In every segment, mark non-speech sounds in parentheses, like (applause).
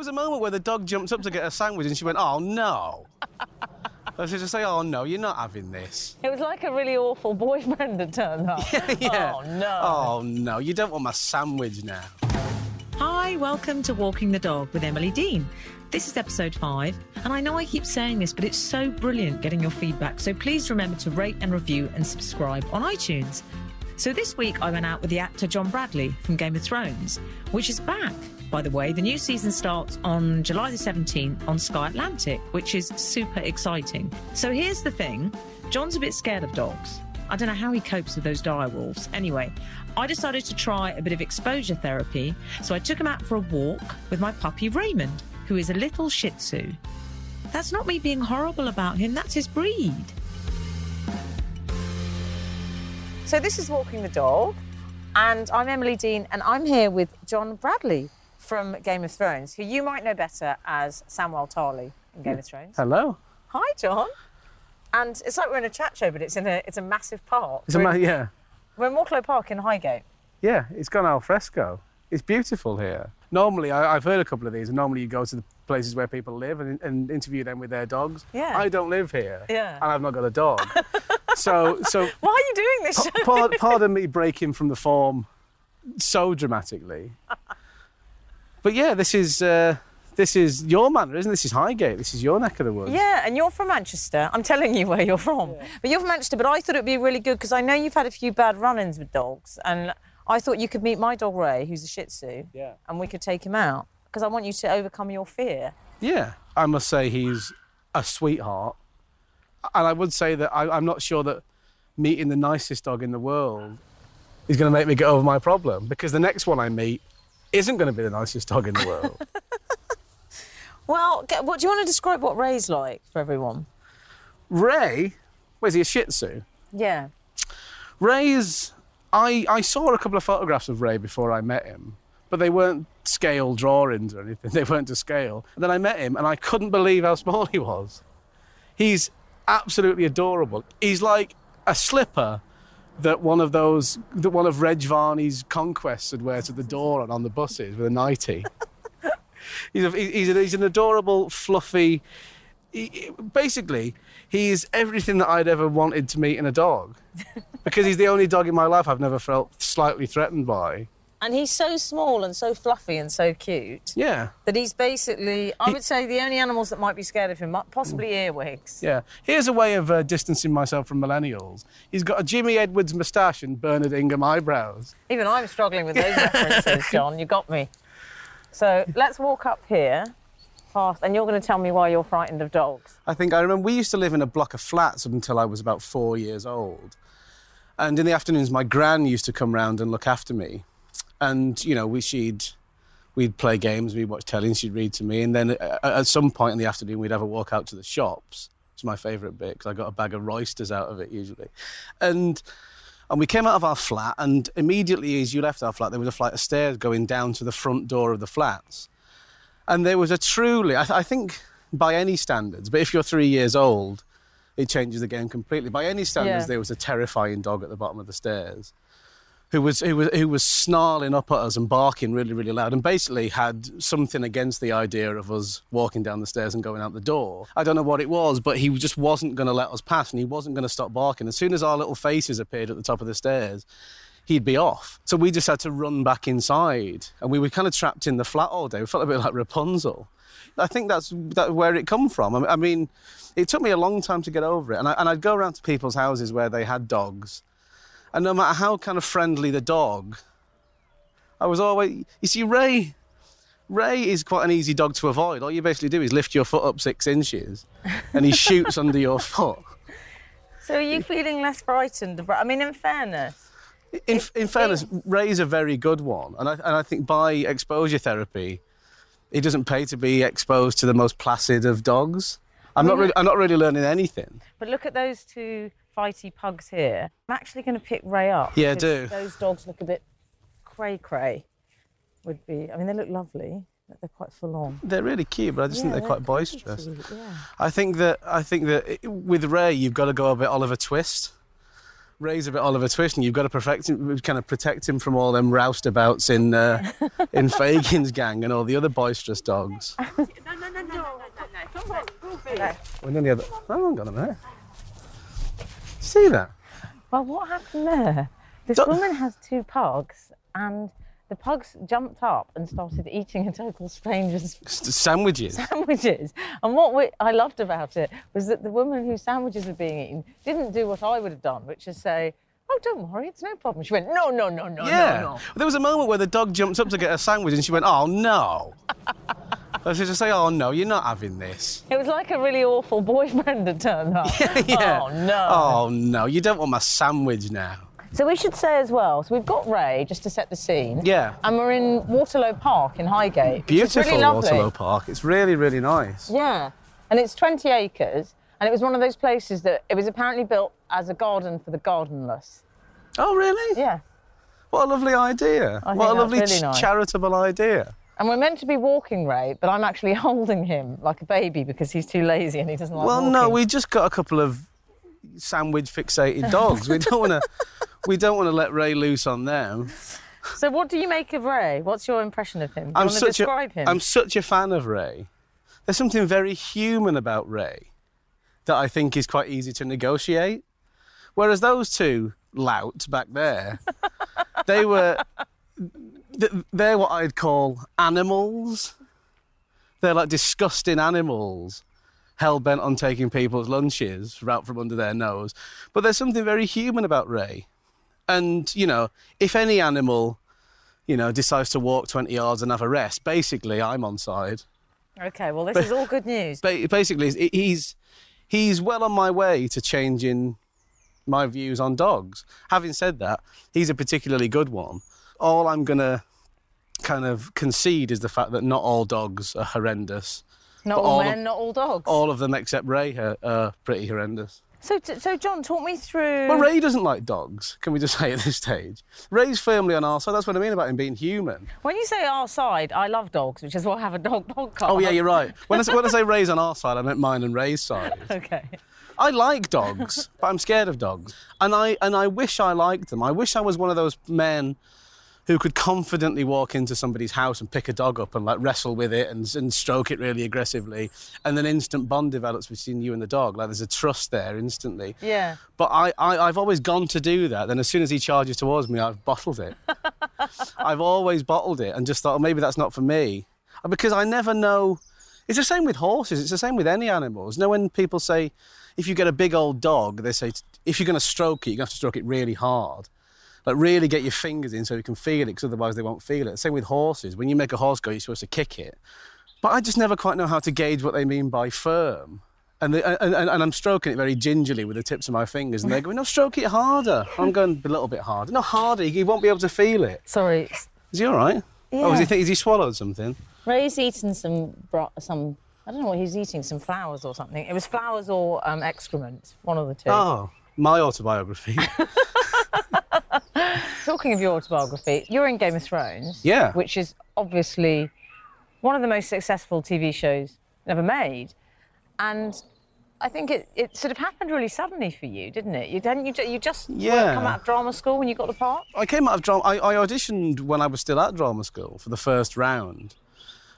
was a moment where the dog jumped up to get a sandwich and she went, "Oh no." (laughs) I should just say, "Oh no, you're not having this." It was like a really awful boyfriend had turned up. (laughs) yeah. Oh no. Oh no, you don't want my sandwich now. Hi, welcome to Walking the Dog with Emily Dean. This is episode five, and I know I keep saying this, but it's so brilliant getting your feedback. So please remember to rate and review and subscribe on iTunes. So this week I went out with the actor John Bradley from Game of Thrones, which is back. By the way, the new season starts on July the 17th on Sky Atlantic, which is super exciting. So here's the thing John's a bit scared of dogs. I don't know how he copes with those dire wolves. Anyway, I decided to try a bit of exposure therapy, so I took him out for a walk with my puppy Raymond, who is a little Shih Tzu. That's not me being horrible about him, that's his breed. So this is Walking the Dog, and I'm Emily Dean, and I'm here with John Bradley from Game of Thrones, who you might know better as Samwell Tarly in Game of Thrones. Hello. Hi, John. And it's like we're in a chat show, but it's in a it's a massive park. It's a ma- in, yeah, we're in Moorclose Park in Highgate. yeah. It's gone al fresco. It's beautiful here. Normally, I, I've heard a couple of these, and normally you go to the places where people live and, and interview them with their dogs. Yeah. I don't live here. Yeah. And I've not got a dog. (laughs) so, so Why are you doing this pardon me breaking from the form so dramatically. (laughs) But yeah, this is uh, this is your manor, isn't it? This is Highgate. This is your neck of the woods. Yeah, and you're from Manchester. I'm telling you where you're from. But you're from Manchester, but I thought it'd be really good because I know you've had a few bad run ins with dogs. And I thought you could meet my dog Ray, who's a Shih Tzu, Yeah. and we could take him out because I want you to overcome your fear. Yeah, I must say he's a sweetheart, and I would say that I, I'm not sure that meeting the nicest dog in the world is going to make me get over my problem because the next one I meet isn't going to be the nicest dog in the world. (laughs) Well, what do you want to describe what Ray's like for everyone? Ray, where's he? A Shih Tzu. Yeah. Ray is. I, I saw a couple of photographs of Ray before I met him, but they weren't scale drawings or anything. (laughs) They weren't to scale. And then I met him and I couldn't believe how small he was. He's absolutely adorable. He's like a slipper that one of those, that one of Reg Varney's conquests would wear to the door and on the buses with a nightie. (laughs) he's, a, he's, a, he's an adorable, fluffy. He, basically, he's everything that I'd ever wanted to meet in a dog. (laughs) because he's the only dog in my life I've never felt slightly threatened by. And he's so small and so fluffy and so cute Yeah, that he's basically, I would say, the only animals that might be scared of him, possibly earwigs. yeah. Here's a way of uh, distancing myself from millennials. He's got a Jimmy Edwards moustache and Bernard Ingham eyebrows. Even I'm struggling with those (laughs) references, John. You got me. So let's walk up here, past, and you're going to tell me why you're frightened of dogs. I think I remember we used to live in a block of flats until I was about four years old. And in the afternoons, my gran used to come round and look after me. And, you know, we, she'd, we'd play games, we'd watch telly, and she'd read to me. And then uh, at some point in the afternoon, we'd have a walk out to the shops. It's my favourite bit because I got a bag of roysters out of it usually. And, and we came out of our flat, and immediately as you left our flat, there was a flight of stairs going down to the front door of the flats. And there was a truly, I, I think by any standards, but if you're three years old, it changes the game completely. By any standards, Yeah. there was a terrifying dog at the bottom of the stairs who was, who was, who was snarling up at us and barking really, really loud and basically had something against the idea of us walking down the stairs and going out the door. I don't know what it was, but he just wasn't going to let us pass and he wasn't going to stop barking. As soon as our little faces appeared at the top of the stairs, he'd be off. So we just had to run back inside, and we were kind of trapped in the flat all day. We felt a bit like Rapunzel. I think that's that where it come from. I mean, it took me a long time to get over it, and, I, and I'd go around to people's houses where they had dogs, and no matter how kind of friendly the dog, I was always. You see, Ray. Ray is quite an easy dog to avoid. All you basically do is lift your foot up six inches, and he shoots under your (laughs) foot. So are you feeling less frightened? I mean, in fairness, In, in fairness, Ray's a very good one, and I, and I think by exposure therapy, it doesn't pay to be exposed to the most placid of dogs. I'm not mm. really, I'm not really learning anything. but look at those two fighty pugs here. I'm actually going to pick Ray up. Yeah, because do. Those dogs look a bit cray cray. Would be. I mean, they look lovely, but they're quite full on. They're really cute, but I just think they're quite boisterous. Yeah. I think that I think that with Ray, you've got to go a bit Oliver Twist, Ray's a bit Oliver Twist, and you've got to protect him, kind of protect him from all them roustabouts in uh, in Fagin's gang and all the other boisterous dogs. We're nearly at the- Oh, hang on a minute. See that? Well, what happened there? This Don't- woman has two pugs, and the pugs jumped up and started eating a total stranger's Sandwiches. (laughs) sandwiches. And what we, I loved about it was that the woman whose sandwiches were being eaten didn't do what I would have done, which is say, "Oh, don't worry, it's no problem." She went, "No, no, no, no, Yeah. no, no." There was a moment where the dog jumped up to get a sandwich, and she went, "Oh no." (laughs) I should just say, "Oh no, you're not having this." It was like a really awful boyfriend had turned up. (laughs) yeah. Oh no. Oh no, you don't want my sandwich now. So we should say as well. So we've got Ray just to set the scene. Yeah. And we're in Waterlow Park in Highgate. Beautiful really. Waterlow Park. It's really, really nice. Yeah. And it's 20 acres. And it was one of those places that it was apparently built as a garden for the gardenless. Oh really? Yeah. What a lovely idea. What a lovely really nice. charitable idea. And we're meant to be walking Ray, but I'm actually (laughs) holding him like a baby because he's too lazy and he doesn't like Well, walking. no, we just got a couple of sandwich fixated dogs. we don't want to. (laughs) We don't want to let Ray loose on them. So what do you make of Ray? What's your impression of him? Do you I'm want to describe a. him? I'm such a fan of Ray. There's something very human about Ray that I think is quite easy to negotiate. Whereas those two louts back there, they were. Th- They're what I'd call animals. They're like disgusting animals, hell bent on taking people's lunches right from under their nose. But there's something very human about Ray. And, you know, if any animal, you know, decides to walk 20 yards and have a rest, basically I'm on side. Okay, well, this is all good news. Basically, he's, he's well on my way to changing my views on dogs. Having said that, he's a particularly good one. All I'm going to kind of concede is the fact that not all dogs are horrendous. Not all, all of- men, not all dogs. All of them except Ray are, are pretty horrendous. So, so John, talk me through. Well, Ray doesn't like dogs, can we just (laughs) say at this stage? Ray's firmly on our side. That's what I mean about him being human. When you say our side, I love dogs, which is why I have a dog (laughs) podcast. Oh, yeah, you're right. When I, say- when I say Ray's on our side, I meant mine and Ray's side. (laughs) Okay. I like dogs, but I'm scared of dogs. And I, and I wish I liked them. I wish I was one of those men who could confidently walk into somebody's house and pick a dog up and like wrestle with it and, and stroke it really aggressively. And then instant bond develops between you and the dog. Like there's a trust there instantly. Yeah. But I, I, I've always gone to do that. Then as soon as he charges towards me, I've bottled it. (laughs) I've always bottled it and just thought, oh, maybe that's not for me. Because I never know. It's the same with horses. It's the same with any animals. You know, when people say, if you get a big old dog, they say, if you're going to stroke it, you're going to have to stroke it really hard. Like, really get your fingers in so you can feel it, because otherwise they won't feel it. Same with horses. When you make a horse go, you're supposed to kick it. But I just never quite know how to gauge what they mean by firm. And, the, and, and, and I'm stroking it very gingerly with the tips of my fingers. And they're going, no, stroke it harder. I'm going a little bit harder. No, harder. You won't be able to feel it. Sorry. Is he all right? Oh, is Yeah. he, think, is he swallowed something? Ray's eaten some bro- some. I don't know what he's eating. Some flowers or something. It was flowers or um, excrement. One of the two. Oh, my autobiography. (laughs) Talking of your autobiography, you're in Game of Thrones. Yeah. Which is obviously one of the most successful TV shows ever made, and I think it, it sort of happened really suddenly for you, didn't it? You didn't you, you just Yeah. come out of drama school when you got the part. I came out of drama. I, I auditioned when I was still at drama school for the first round,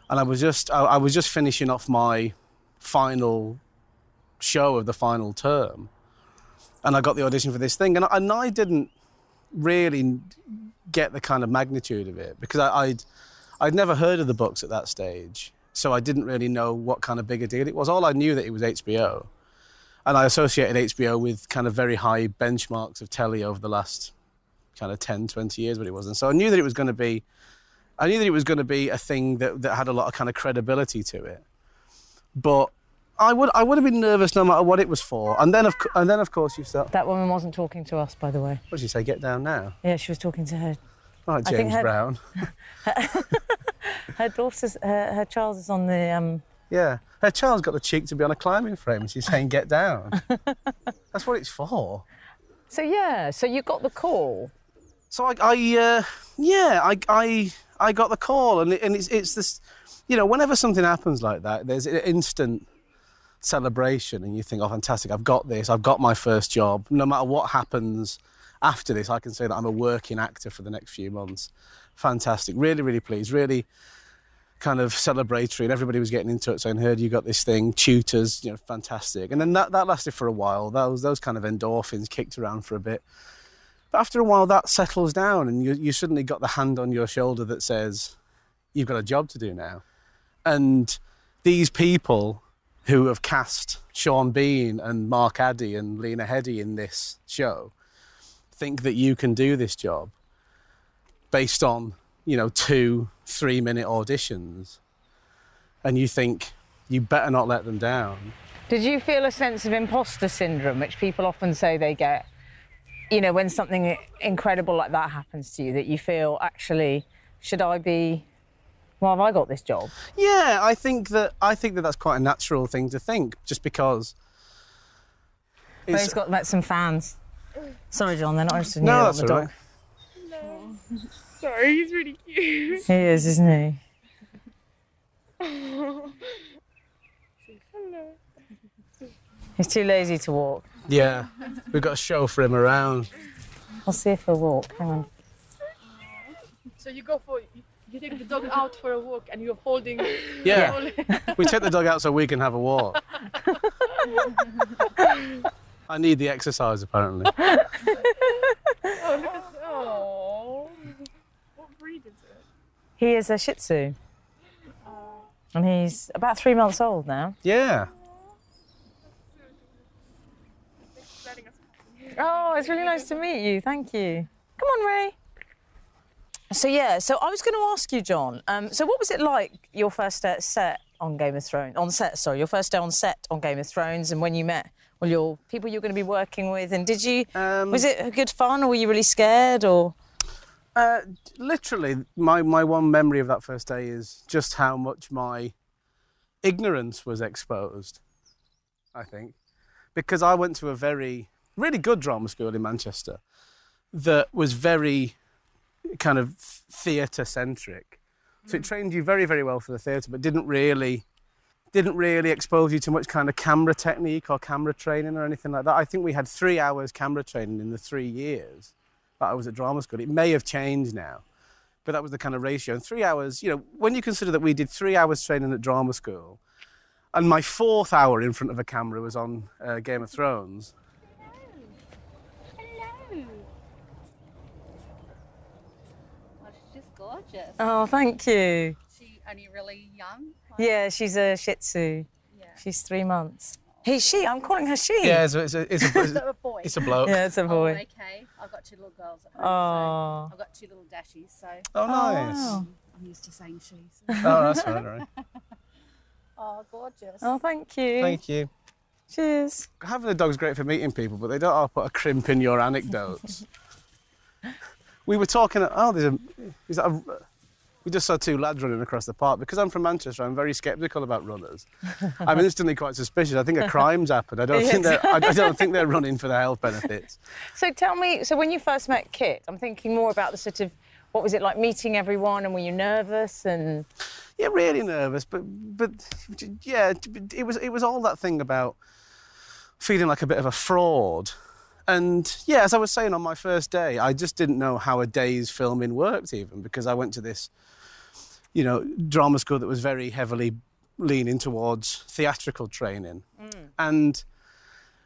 and I was just I, I was just finishing off my final show of the final term, and I got the audition for this thing, and I, and I didn't really get the kind of magnitude of it because I, I'd I'd never heard of the books at that stage, so I didn't really know what kind of big a deal it was. All I knew that it was HBO, and I associated HBO with kind of very high benchmarks of telly over the last kind of 10, 20 years, what it wasn't. so I knew that it was going to be, I knew that it was going to be a thing that, that had a lot of kind of credibility to it. But I would, I would have been nervous no matter what it was for. And then, of, and then of course, you start. That woman wasn't talking to us, by the way. What did she say? Get down now. Yeah, she was talking to her. Think James her- Brown. (laughs) Her daughter's, her, her child is on the. Um, Yeah, her child's got the cheek to be on a climbing frame, and she's saying, "Get down." (laughs) That's what it's for. so yeah, so you got the call. So I, I uh, yeah, I, I, I got the call, and, it, and it's, it's this, you know, whenever something happens like that, there's an instant celebration and you think, oh, fantastic, I've got this, I've got my first job. No matter what happens after this, I can say that I'm a working actor for the next few months. Fantastic. Really, really pleased. Really kind of celebratory. And everybody was getting in touch saying, heard you got this thing, tutors, you know, fantastic. And then that, that lasted for a while. Those, those kind of endorphins kicked around for a bit. But after a while, that settles down and you, you suddenly got the hand on your shoulder that says, you've got a job to do now. And these people who have cast Sean Bean and Mark Addy and Lena Headey in this show think that you can do this job based on, you know, two, three minute auditions. And you think, you better not let them down. Did you feel a sense of imposter syndrome, which people often say they get? You know, when something incredible like that happens to you, that you feel actually, should I be? Why have I got this job? Yeah, I think that I think that that's quite a natural thing to think, just because. Well, he's got met some fans. Sorry, John, they're not interested in no, you. that's the all dog. right. Sorry, he's really cute. He is, isn't he? (laughs) He's too lazy to walk. Yeah, we've got a show for him around. I'll see if he'll walk. Hang on. So you go for you take the dog out for a walk and you're holding. (laughs) Yeah, holding- (laughs) we take the dog out so we can have a walk. (laughs) I need the exercise apparently. oh. What breed is it? He is a Shih Tzu. Uh. And he's about three months old now. Yeah. Oh, it's really nice to meet you. Thank you. Come on, Ray. So yeah, so I was going to ask you, John. Um, so what was it like your first day at set on Game of Thrones? On set, sorry, your first day on set on Game of Thrones, and when you met well your people you were going to be working with, and did you? Um, was it good fun, or were you really scared, or? Uh, literally, my, my one memory of that first day is just how much my ignorance was exposed, I think. Because I went to a very, really good drama school in Manchester that was very kind of theatre centric. So it trained you very, very well for the theatre, but didn't really didn't really expose you to much kind of camera technique or camera training or anything like that. I think we had three hours camera training in the three years that I was at drama school. It may have changed now, but that was the kind of ratio. And three hours, you know, when you consider that we did three hours training at drama school, and my fourth hour in front of a camera was on uh, Game of Thrones. Hello. Oh, she's just gorgeous. Oh, thank you. She only really young. like- Yeah, she's a Shih Tzu. Yeah. She's three months. He, she. I'm calling her she. Yeah, it's a, it's a, it's a, (laughs) Is a boy? it's a bloke. Yeah, it's a Oh, boy. okay. I've got two little girls at home. Oh. So I've got two little dashies, so Oh, nice. Oh. wow. I'm used to saying she. So. Oh, that's right, all right. (laughs) Oh, gorgeous. Oh, thank you. Thank you. Cheers. Having a dog's great for meeting people, but they don't all put a crimp in your anecdotes. (laughs) we were talking. Oh, there's a. Is that a, we just saw two lads running across the park. Because I'm from Manchester, I'm very sceptical about runners. (laughs) I'm instantly quite suspicious. I think a crime's happened. I don't think they're. I, don't think they're running for the health benefits. (laughs) So tell me, so when you first met Kit, I'm thinking more about the sort of, what was it like meeting everyone and were you nervous and, Yeah, really nervous, but but yeah, it was it was all that thing about feeling like a bit of a fraud. And yeah, as I was saying on my first day, I just didn't know how a day's filming worked even because I went to this, you know, drama school that was very heavily leaning towards theatrical training. Mm. And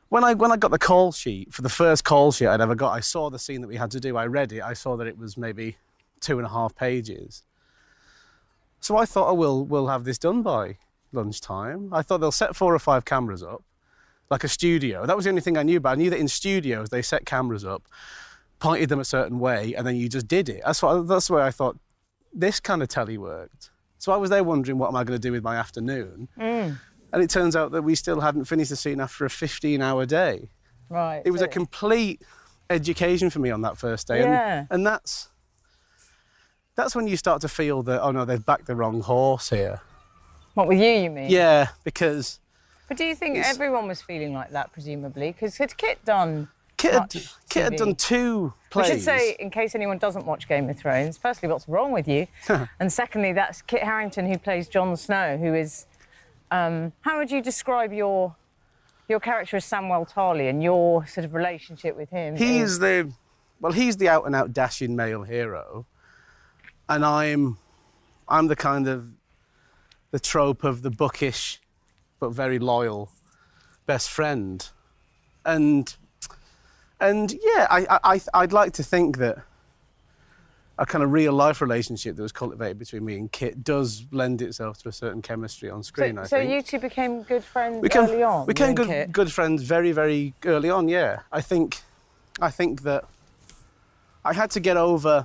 when I when I got the call sheet for the first call sheet I'd ever got, I saw the scene that we had to do. I read it. I saw that it was maybe two and a half pages. So I thought, oh, we'll, we'll have this done by lunchtime. I thought they'll set four or five cameras up, like a studio. That was the only thing I knew, about. I knew that in studios they set cameras up, pointed them a certain way, and then you just did it. That's, what, that's the way I thought this kind of telly worked. So I was there wondering, what am I going to do with my afternoon? Mm. And it turns out that we still hadn't finished the scene after a 15 hour day. right. It was a complete education for me on that first day. Yeah. And, and that's that's when you start to feel that oh no, they've backed the wrong horse here. What with you, you mean? Yeah, because But do you think It's- everyone was feeling like that, presumably? Because had Kit done. Kit had, Kit had done two We plays. should say, in case anyone doesn't watch Game of Thrones, firstly, what's wrong with you? (laughs) and secondly, that's Kit Harington who plays Jon Snow, who is Um, how would you describe your your character as Samwell Tarly and your sort of relationship with him? He's the, well, he's the out and out dashing male hero, and I'm, I'm the kind of, the trope of the bookish, but very loyal, best friend, and, and yeah, I, I, I'd like to think that. A kind of real life relationship that was cultivated between me and Kit does lend itself to a certain chemistry on screen. so, so you two became good friends we became, early on. we became good, Kit? good friends very, very early on. Yeah, I think, I think that I had to get over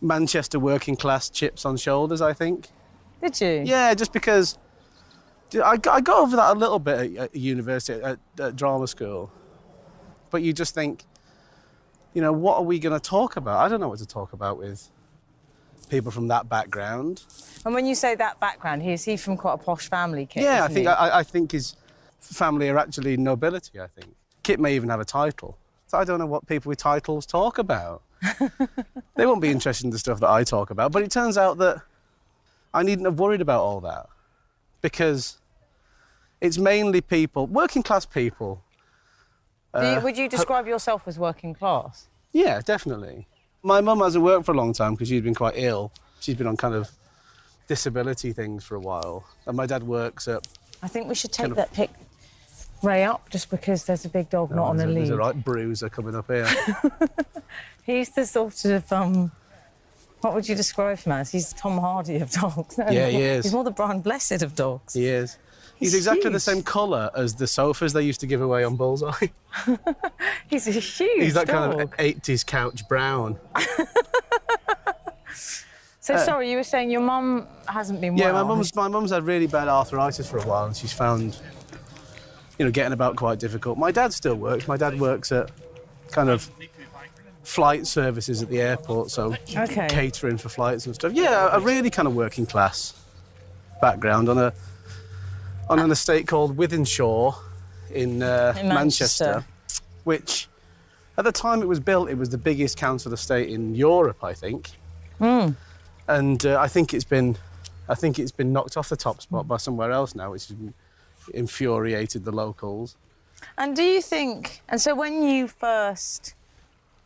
Manchester working class chips on shoulders. I think. Did you? Yeah, just because I got, I got over that a little bit at, university at, at drama school, but you just think, you know, what are we going to talk about? I don't know what to talk about with people from that background. And when you say that background, he is he from quite a posh family, Kit? Yeah, I think? I, I think his family are actually nobility. I think Kit may even have a title. So I don't know what people with titles talk about. (laughs) they won't be interested in the stuff that I talk about. But it turns out that I needn't have worried about all that because it's mainly people, working class people. Do uh, you, would you describe yourself as working class? Yeah, definitely. My mum hasn't worked for a long time because she's been quite ill. She's been on kind of disability things for a while. And my dad works at I think we should take Kind of- that pic Ray up just because there's a big dog not on a there's, a, there's lead. a right bruiser coming up here. (laughs) He's the sort of um, what would you describe him as? He's Tom Hardy of dogs. (laughs) No, Yeah, he's he more- is. He's more the Brian Blessed of dogs. He is. He's, He's exactly the same colour as the sofas they used to give away on Bullseye. (laughs) He's a huge He's that dog. kind of 80s couch brown. (laughs) So sorry, you were saying your mum hasn't been Yeah, well. my mum's my mum's had really bad arthritis for a while, and she's found, you know, getting about quite difficult. My dad still works. My dad works at kind of flight services at the airport, so Okay. catering for flights and stuff. Yeah, a really kind of working class background on a on an estate called Wythenshawe in, uh, In Manchester. which at the time it was built, it was the biggest council estate in Europe, I think. Hmm. And uh, I think it's been, I think it's been knocked off the top spot by somewhere else now, which has infuriated the locals. And do you think? And so when you first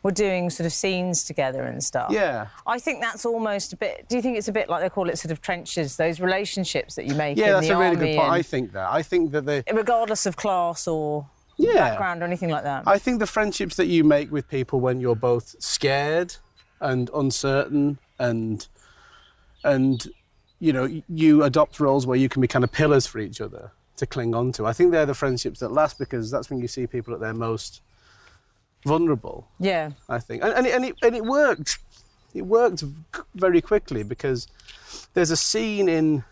were doing sort of scenes together and stuff, Yeah. I think that's almost a bit. Do you think it's a bit like they call it sort of trenches? Those relationships that you make Yeah, in that's the a really good point. I think that. I think that the regardless of class or yeah, background or anything like that. I think the friendships that you make with people when you're both scared and uncertain and and you know you adopt roles where you can be kind of pillars for each other to cling on to. I think they're the friendships that last because that's when you see people at their most vulnerable. yeah. I think, and, and, it, and, it, and it worked. It worked very quickly because there's a scene in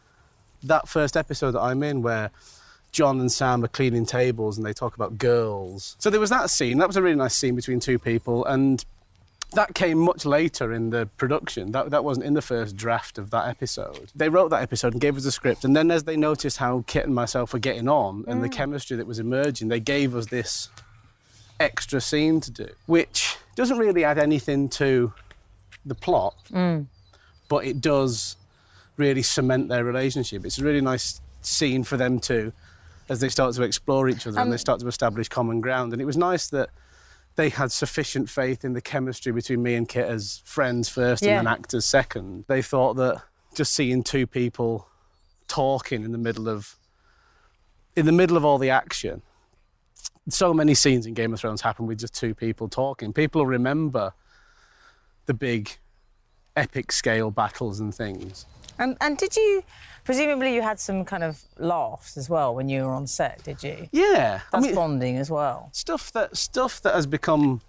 that first episode that I'm in where Jon and Sam are cleaning tables and they talk about girls. So there was that scene. That was a really nice scene between two people, and that came much later in the production. That, that wasn't in the first draft of that episode. They wrote that episode and gave us a script, and then as they noticed how Kit and myself were getting on and the mm. chemistry that was emerging, they gave us this extra scene to do, which doesn't really add anything to the plot, mm. but it does really cement their relationship. It's a really nice scene for them too, as they start to explore each other and they um, start to establish common ground. And it was nice that they had sufficient faith in the chemistry between me and Kit as friends first Yeah. and then actors second. They thought that just seeing two people talking in the middle of in the middle of all the action so many scenes in Game of Thrones happen with just two people talking. People remember the big epic scale battles and things. And and did you? Presumably, you had some kind of laughs as well when you were on set. Did you? Yeah, I That's mean, bonding as well. stuff that stuff that has become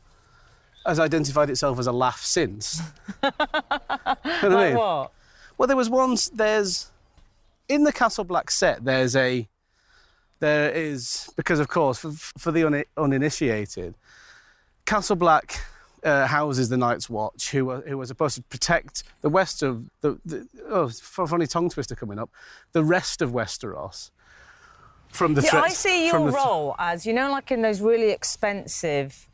has identified itself as a laugh since. (laughs) You know what I mean? what? Well, there was once there's in the Castle Black set. There's a there is because of course for, for the un, uninitiated, Castle Black uh, houses the Night's Watch, who are who are supposed to protect the west of the, the oh funny tongue twister coming up, the rest of Westeros from the Yeah, threats. I see from your role as you know, like in those really expensive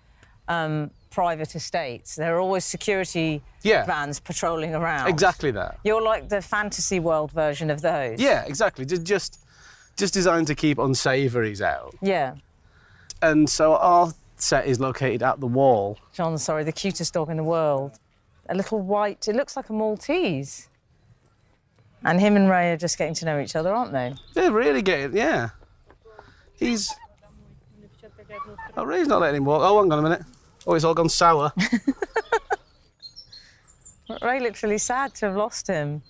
um, private estates. There are always security Yeah. vans patrolling around. Exactly that. You're like the fantasy world version of those. Yeah, exactly. Just just designed to keep unsavouries out. Yeah. And so our set is located at the wall. John, sorry, the cutest dog in the world. A little white, it looks like a Maltese. And him and Ray are just getting to know each other, aren't they? They're really getting yeah. He's Oh Ray's not letting him walk. Oh hang on a minute. Oh it's all gone sour. (laughs) Ray looks really sad to have lost him.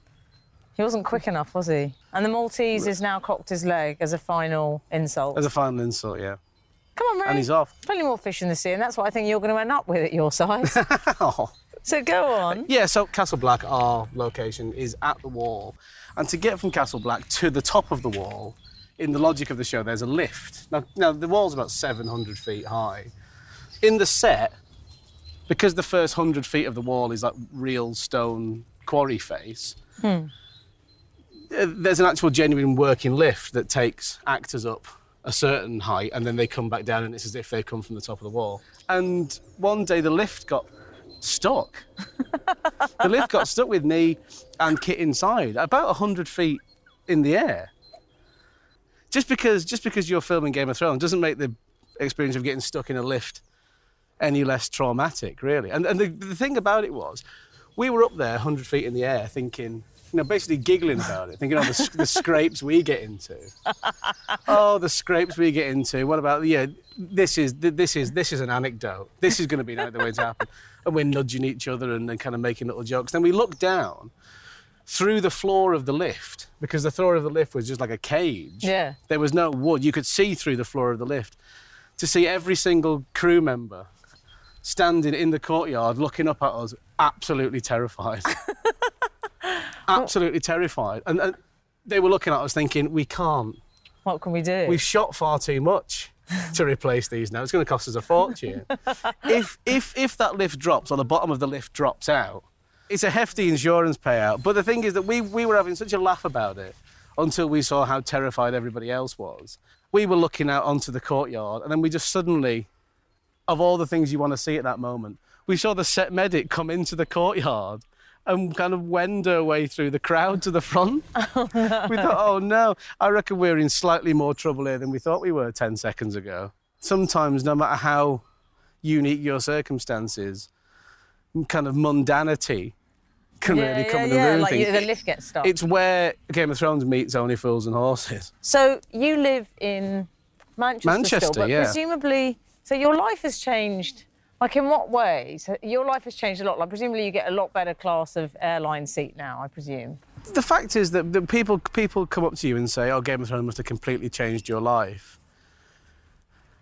He wasn't quick enough, was he? And the Maltese has now cocked his leg as a final insult. As a final insult, yeah. Come on, Ray. And he's off. Plenty more fish in the sea, and that's what I think you're going to end up with at your size. (laughs) Oh. so go on. Yeah, so Castle Black, our location, is at the wall. And to get from Castle Black to the top of the wall, in the logic of the show, there's a lift. Now, now the wall's about 700 feet high. In the set, because the first 100 feet of the wall is like real stone quarry face, uh, there's an actual genuine working lift that takes actors up a certain height and then they come back down and it's as if they've come from the top of the wall. And one day the lift got stuck. (laughs) the lift got stuck with me and Kit inside, about 100 feet in the air. Just because, just because you're filming Game of Thrones doesn't make the experience of getting stuck in a lift any less traumatic, really. And, and the, the thing about it was, we were up there 100 feet in the air thinking, you know, basically giggling about it, thinking, oh, the, the scrapes we get into. (laughs) Oh, the scrapes we get into. What about, yeah, this is, this is, this is an anecdote. This is going to be the way to happen. And we're nudging each other and, then kind of making little jokes. Then we look down through the floor of the lift, because the floor of the lift was just like a cage. Yeah. There was no wood. You could see through the floor of the lift to see every single crew member standing in the courtyard looking up at us, absolutely terrified. (laughs) absolutely terrified. And, and they were looking at us thinking, we can't. What can we do? We've shot far too much to replace these now. It's going to cost us a fortune. if, if, if that lift drops or the bottom of the lift drops out, it's a hefty insurance payout. But the thing is that we, we were having such a laugh about it until we saw how terrified everybody else was. We were looking out onto the courtyard and then we just suddenly, of all the things you want to see at that moment, we saw the set medic come into the courtyard and kind of wend her way through the crowd to the front. (laughs) Oh, (laughs) we thought, oh no, I reckon we're in slightly more trouble here than we thought we were 10 seconds ago. Sometimes, no matter how unique your circumstances, kind of mundanity can yeah, really come yeah, in the yeah, room. like the lift gets stuck. It's where Game of Thrones meets Only Fools and Horses. So you live in Manchester, Manchester, still, but yeah. presumably, so your life has changed. Like in what ways? Your life has changed a lot. Like presumably, you get a lot better class of airline seat now. I presume. The fact is that, that people people come up to you and say, "Oh, Game of Thrones must have completely changed your life,"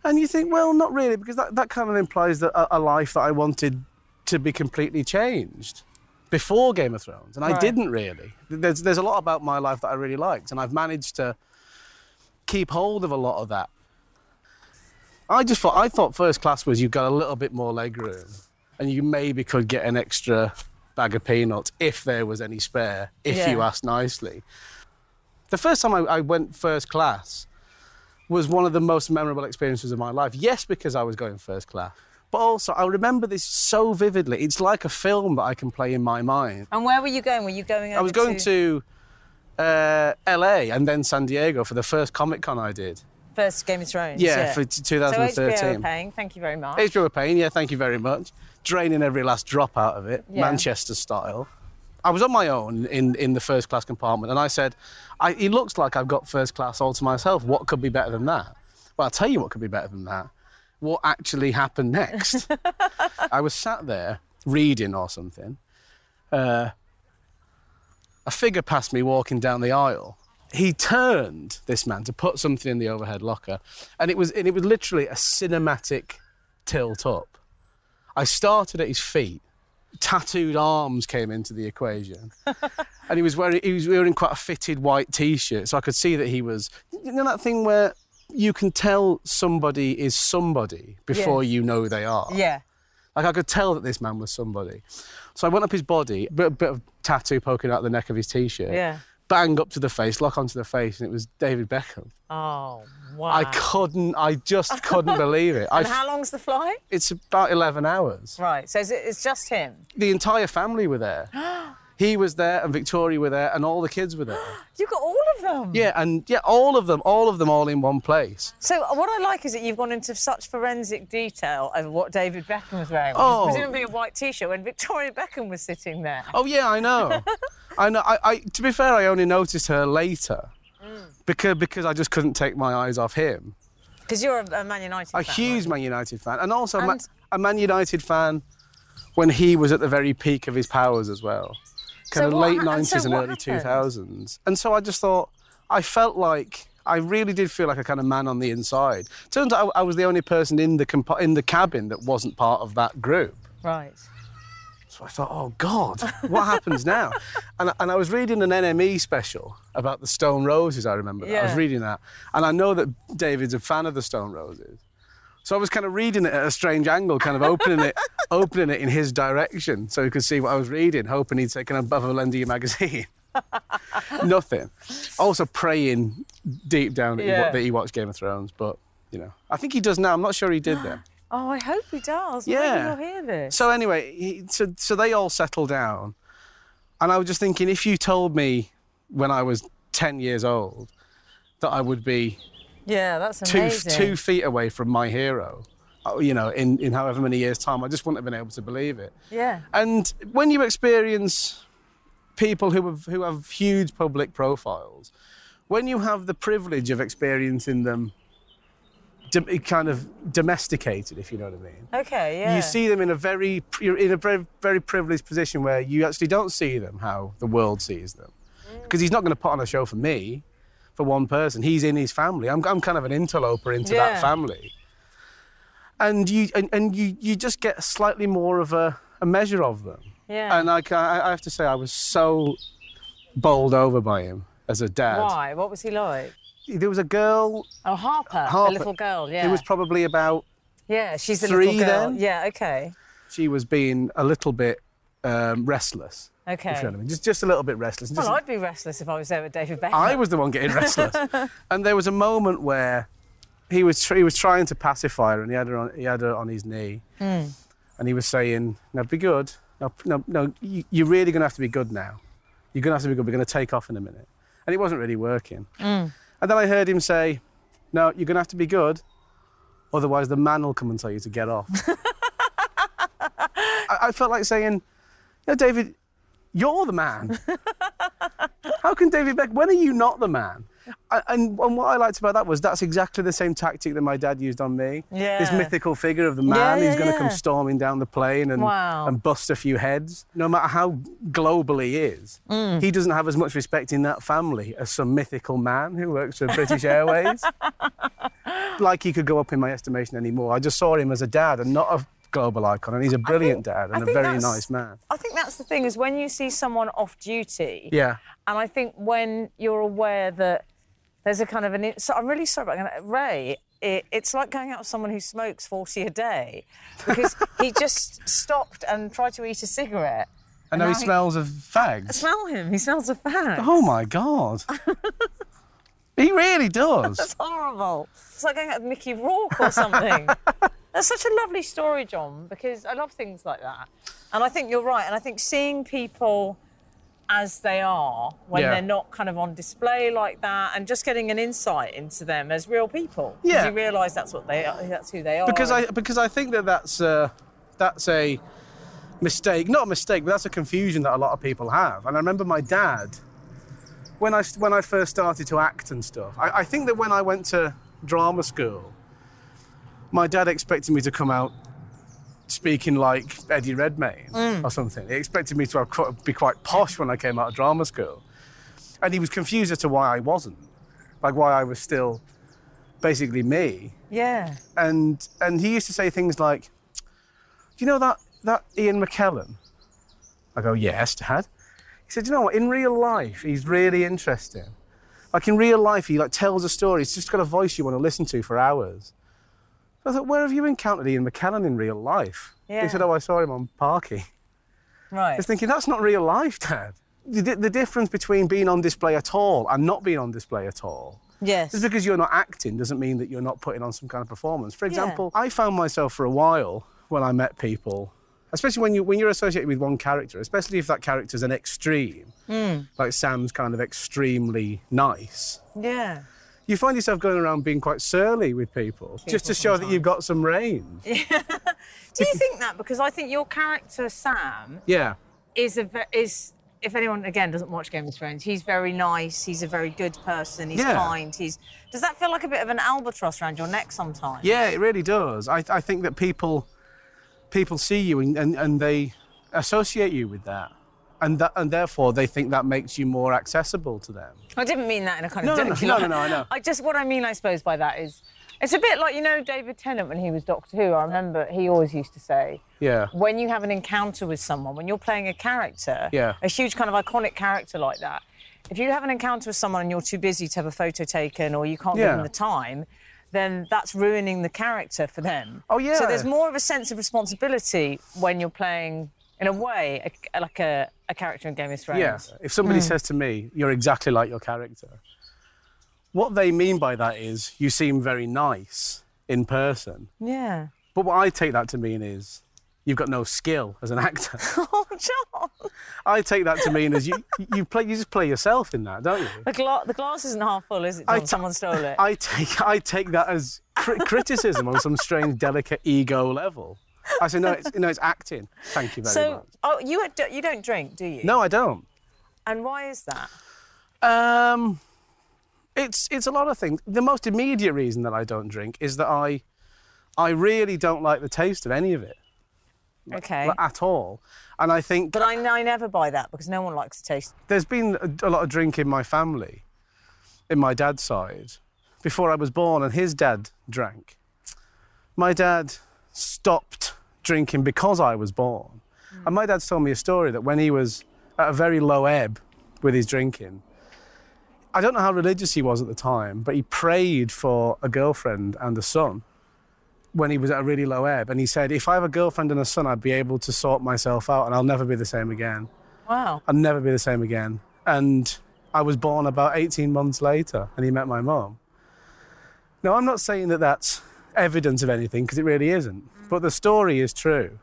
and you think, "Well, not really," because that, that kind of implies that a, a life that I wanted to be completely changed before Game of Thrones, and I didn't really. There's there's a lot about my life that I really liked, and I've managed to keep hold of a lot of that. I just thought I thought first class was you got a little bit more leg room, and you maybe could get an extra bag of peanuts if there was any spare, if you asked nicely. The first time I, I went first class was one of the most memorable experiences of my life. Yes, because I was going first class, but also I remember this so vividly. It's like a film that I can play in my mind. And where were you going? Were you going? Over I was going to uh, LA and then San Diego for the first Comic Con I did. First Game of Thrones. Yeah, for t- So HBO 2013. paying. Thank you very much. HBO paying, yeah, thank you very much. Draining every last drop out of it, Yeah. Manchester style. I was on my own in, in the first class compartment and I said, I, it looks like I've got first class all to myself. What could be better than that? Well, I'll tell you what could be better than that. What actually happened next? (laughs) I was sat there reading or something. Uh, a figure passed me walking down the aisle. He turned this man to put something in the overhead locker, and it was and it was literally a cinematic tilt up. I started at his feet. Tattooed arms came into the equation, (laughs) and he was wearing he was wearing quite a fitted white t-shirt, so I could see that he was. You know that thing where you can tell somebody is somebody before you know they are. yeah. Like I could tell that this man was somebody. So I went up his body, bit, bit of tattoo poking out the neck of his t-shirt. Yeah. Bang up to the face, lock onto the face, and it was David Beckham. Oh, wow. I couldn't, I just couldn't (laughs) believe it. I, And how long's the flight? it's about 11 hours. Right, so it's, it's just him. The entire family were there. (gasps) (gasps) he was there, and Victoria were there, and all the kids were there. (gasps) You got all of them. Yeah, and yeah, all of them, all of them, all in one place. So what I like is that you've gone into such forensic detail over what David Beckham was wearing, Oh. presumably a white t-shirt, when Victoria Beckham was sitting there. Oh yeah, I know. (laughs) I know. I, I, to be fair, I only noticed her later Mm. because because I just couldn't take my eyes off him. Because you're a, a Man United A fan. huge aren't Man United fan, and also a Ma- a Man United fan when he was at the very peak of his powers as well, kind So of what late ha- and so and early happened? thousands. And so I just thought I felt like. I really did feel like a kind of man on the inside. Turns out I, I was the only person in the compa- in the cabin that wasn't part of that group. Right. So I thought, oh God, what happens now? (laughs) And, and I was reading an NME special about the Stone Roses, I remember. that. I was reading that. And I know that David's a fan of the Stone Roses. So I was kind of reading it at a strange angle, kind of opening it, (laughs) opening it in his direction so he could see what I was reading, hoping he'd taken a your magazine. (laughs) Nothing. Also praying deep down that, he, Yeah. wa- that he watched Game of Thrones, but you know, I think he does now. I'm not sure he did then. (gasps) Oh, I hope he does. Maybe Yeah. he'll hear this. So anyway, he, so, so they all settle down, and I was just thinking, if you told me when I was ten years old that I would be Yeah, that's two amazing. two feet away from my hero, uh, you know, in in however many years' time, I just wouldn't have been able to believe it. Yeah. And when you experience people who have who have huge public profiles, when you have the privilege of experiencing them. Kind of domesticated, if you know what I mean Okay, yeah. you see them in a very you're in a very very privileged position where you actually don't see them how the world sees them because he's not going to put on a show for me for one person he's in his family i'm, I'm kind of an interloper into Yeah. that family and you and, and you you just get slightly more of a, a measure of them Yeah. and I, I have to say i was so bowled over by him as a dad Why? What was he like? there was a girl Oh, Harper, Harper, the little girl. Yeah. It was probably about yeah, she's the three little girl. then? Yeah. Okay. she was being a little bit um, restless Okay. if you know what I mean. Just, just a little bit restless. Just- Well, I'd be restless if I was there with David Beckham. I was the one getting restless, (laughs) and there was a moment where he was he was trying to pacify her, and he had her on he had her on his knee, Hmm. and he was saying, now be good. No, no, no. You, you're really going to have to be good now. You're going to have to be good. We're going to take off in a minute." And it wasn't really working. Hmm. And then I heard him say, "No, you're going to have to be good, otherwise the man will come and tell you to get off." (laughs) I, I felt like saying, "No, David, you're the man." How can David Beck? When are you not the man? And, and what I liked about that was that's exactly the same tactic that my dad used on me. Yeah. This mythical figure of the man Yeah, who's going to come storming down the plane and, Wow. and bust a few heads. No matter how global he is, Mm. he doesn't have as much respect in that family as some mythical man who works for British Airways. (laughs) like he could go up in my estimation anymore. I just saw him as a dad and not a global icon, and he's a brilliant think- dad and a very nice man. I think that's the thing is when you see someone off duty. Yeah. And I think when you're aware that there's a kind of an. So I'm really sorry about Ray. It, it's like going out with someone who smokes 40 a day because he (laughs) just stopped and tried to eat a cigarette. And now he now he- smells of fags. Smell him. He smells of fag. Oh my god. (laughs) he really does. That's horrible. It's like going out with Mickey Rourke or something. (laughs) That's such a lovely story, John, because I love things like that. And I think you're right. And I think seeing people as they are when Yeah. they're not kind of on display like that and just getting an insight into them as real people Yeah. You realise that's what they are, that's who they are. because I because I think that that's uh, that's a mistake, not a mistake, but that's a confusion that a lot of people have. And I remember my dad when I when I first started to act and stuff. I, I think that when I went to drama school, my dad expected me to come out speaking like Eddie Redmayne mm. or something. He expected me to have, be quite posh when I came out of drama school, and he was confused as to why I wasn't, like why I was still basically me Yeah. and and he used to say things like, "Do you know that that Ian McKellen?" I go, "Yes, Dad." He said, "You know what? In real life, he's really interesting. Like in real life, he like tells a story. He's just got a voice you want to listen to for hours." So I thought, "Where have you encountered Ian McKellen in real life?" Yeah. He said, "Oh, I saw him on Parky." Right. I was thinking, "That's not real life, Dad." the, the difference between being on display at all and not being on display at all Yes. just because you're not acting doesn't mean that you're not putting on some kind of performance. For Yeah. example, I found myself for a while when I met people, especially when you when you're associated with one character, especially if that character's an extreme, Hmm. like Sam's kind of extremely nice. Yeah. You find yourself going around being quite surly with people, just to show that you've got some range. Yeah. (laughs) Do you think that? Because I think your character Sam Yeah. is a is if anyone again doesn't watch Game of Thrones, he's very nice. He's a very good person. He's Yeah. kind. He's does that feel like a bit of an albatross around your neck sometimes? Yeah, it really does. I, I think that people people see you and, and, and they associate you with that. And that and therefore they think that makes you more accessible to them. I didn't mean that in a kind of No, no, (laughs) no, no, no, no, I know. I just what I mean, I suppose, by that is it's a bit like you know David Tennant when he was Doctor Who. I remember he always used to say, Yeah. when you have an encounter with someone, when you're playing a character, Yeah. a huge kind of iconic character like that, if you have an encounter with someone and you're too busy to have a photo taken or you can't give them the time, then that's ruining the character for them. Oh, yeah. So there's more of a sense of responsibility when you're playing, in a way, a, like a, a character in Game of Thrones. Yeah. If somebody hmm. says to me, "You're exactly like your character," what they mean by that is you seem very nice in person. Yeah. But what I take that to mean is you've got no skill as an actor. (laughs) Oh, John. I take that to mean as you you play you just play yourself in that, don't you? The, gla- the glass isn't half full, is it, I John? Someone stole it. I take I take that as cri- criticism on some strange delicate ego level. I say no, it's no, it's acting. Thank you very so, much. oh, you, you don't drink, do you? No, I don't. And why is that? Um, it's it's a lot of things. The most immediate reason that I don't drink is that I I really don't like the taste of any of it Okay. at all. And I think But I, I never buy that because no one likes to taste. there's been a, a lot of drink in my family, in my dad's side, before I was born, and his dad drank. My dad stopped drinking because I was born. Hmm. And my dad's told me a story that when he was at a very low ebb with his drinking, I don't know how religious he was at the time, but he prayed for a girlfriend and a son when he was at a really low ebb. And he said, If I have a girlfriend and a son, I'd be able to sort myself out and I'll never be the same again. Wow. I'd never be the same again. And I was born about 18 months later and he met my mom. Now, I'm not saying that that's evidence of anything because it really isn't, but the story is true.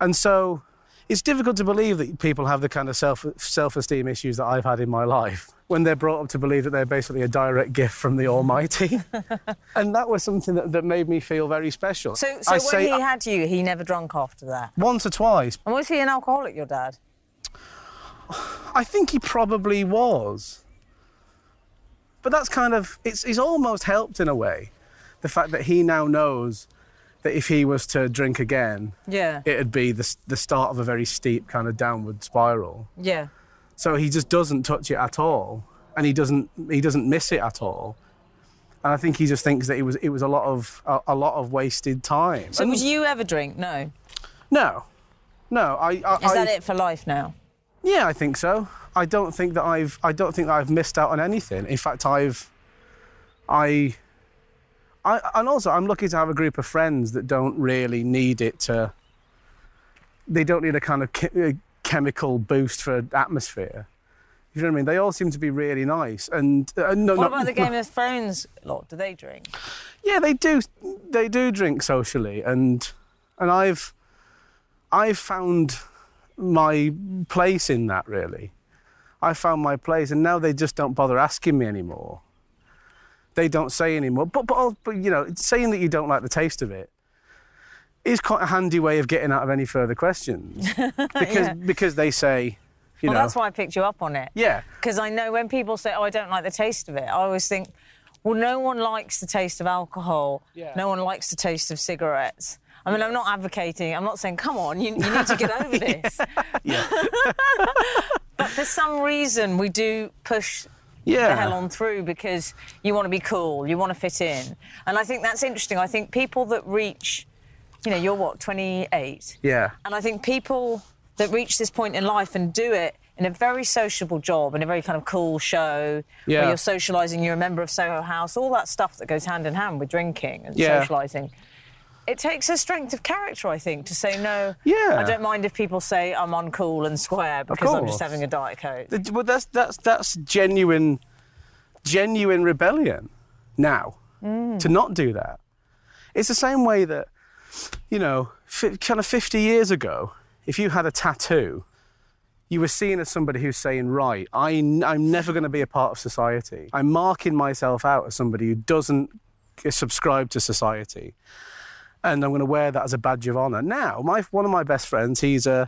And so it's difficult to believe that people have the kind of self self esteem issues that I've had in my life when they're brought up to believe that they're basically a direct gift from the Almighty. (laughs) and that was something that, that made me feel very special. So, so I when say he had you, he never drunk after that. once or twice, And was he an alcoholic, your dad? I think he probably was. But that's kind of, it's, it's almost helped in a way. The fact that he now knows that if he was to drink again, Yeah. it'd be the, the start of a very steep kind of downward spiral. Yeah. So he just doesn't touch it at all. And he doesn't, he doesn't miss it at all. And I think he just thinks that it was, it was a lot of, a, a lot of wasted time. So And- would you ever drink? No. No. No, I, I, Is I, that it for life now? Yeah, I think so. I don't think that I've I don't think that I've missed out on anything. In fact, I've I I and also I'm lucky to have a group of friends that don't really need it to they don't need a kind of che- uh, chemical boost for atmosphere. You know what I mean? They all seem to be really nice and uh, no, What no- about the (laughs) Game of Thrones lot? Do they drink? yeah, they do. They do drink socially, and and I've I've found my place in that. Really, I found my place, and now they just don't bother asking me anymore. They don't say anymore. But but, but you know, saying that you don't like the taste of it is quite a handy way of getting out of any further questions (laughs) because because they say, you Well, know, that's why I picked you up on it. yeah. Because I know when people say, "Oh, I don't like the taste of it," I always think, "Well, no one likes the taste of alcohol. Yeah. No one likes the taste of cigarettes." I mean, I'm not advocating. I'm not saying, "Come on, you, you need to get over (laughs) this." (laughs) but for some reason, we do push Yeah. the hell on through because you want to be cool, you want to fit in, and I think that's interesting. I think people that reach, you know, you're what, 28, Yeah. and I think people that reach this point in life and do it in a very sociable job, in a very kind of cool show, Yeah. where you're socialising, you're a member of Soho House, all that stuff that goes hand in hand with drinking and Yeah. socialising. It takes a strength of character, I think, to say no. Yeah. I don't mind if people say I'm uncool and square because I'm just having a diet coke. Well, that's that's that's genuine, genuine rebellion. Now, mm. to not do that, it's the same way that, you know, kind of 50 years ago, if you had a tattoo, you were seen as somebody who's saying, right, I, am never going to be a part of society. I'm marking myself out as somebody who doesn't subscribe to society. And I'm going to wear that as a badge of honour. Now, my, one of my best friends, he's a,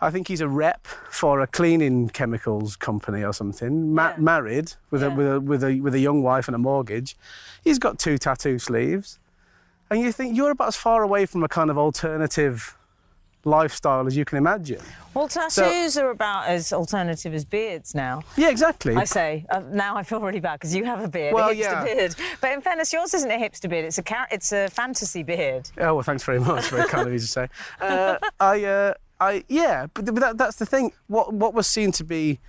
I think he's a rep for a cleaning chemicals company or something. Ma- Yeah. Married with a with a with a with a young wife and a mortgage. He's got two tattoo sleeves, and you think you're about as far away from a kind of alternative lifestyle as you can imagine. Well, tattoos are about as alternative as beards now. Yeah, exactly. I say uh, now I feel really bad because you have a beard, Well, a hipster yeah. beard. But in fairness, yours isn't a hipster beard; it's a it's a fantasy beard. Oh well, thanks very much. Very kind of you to say. (laughs) Uh, I, uh, I, yeah, but, but that, that's the thing. What what was seen to be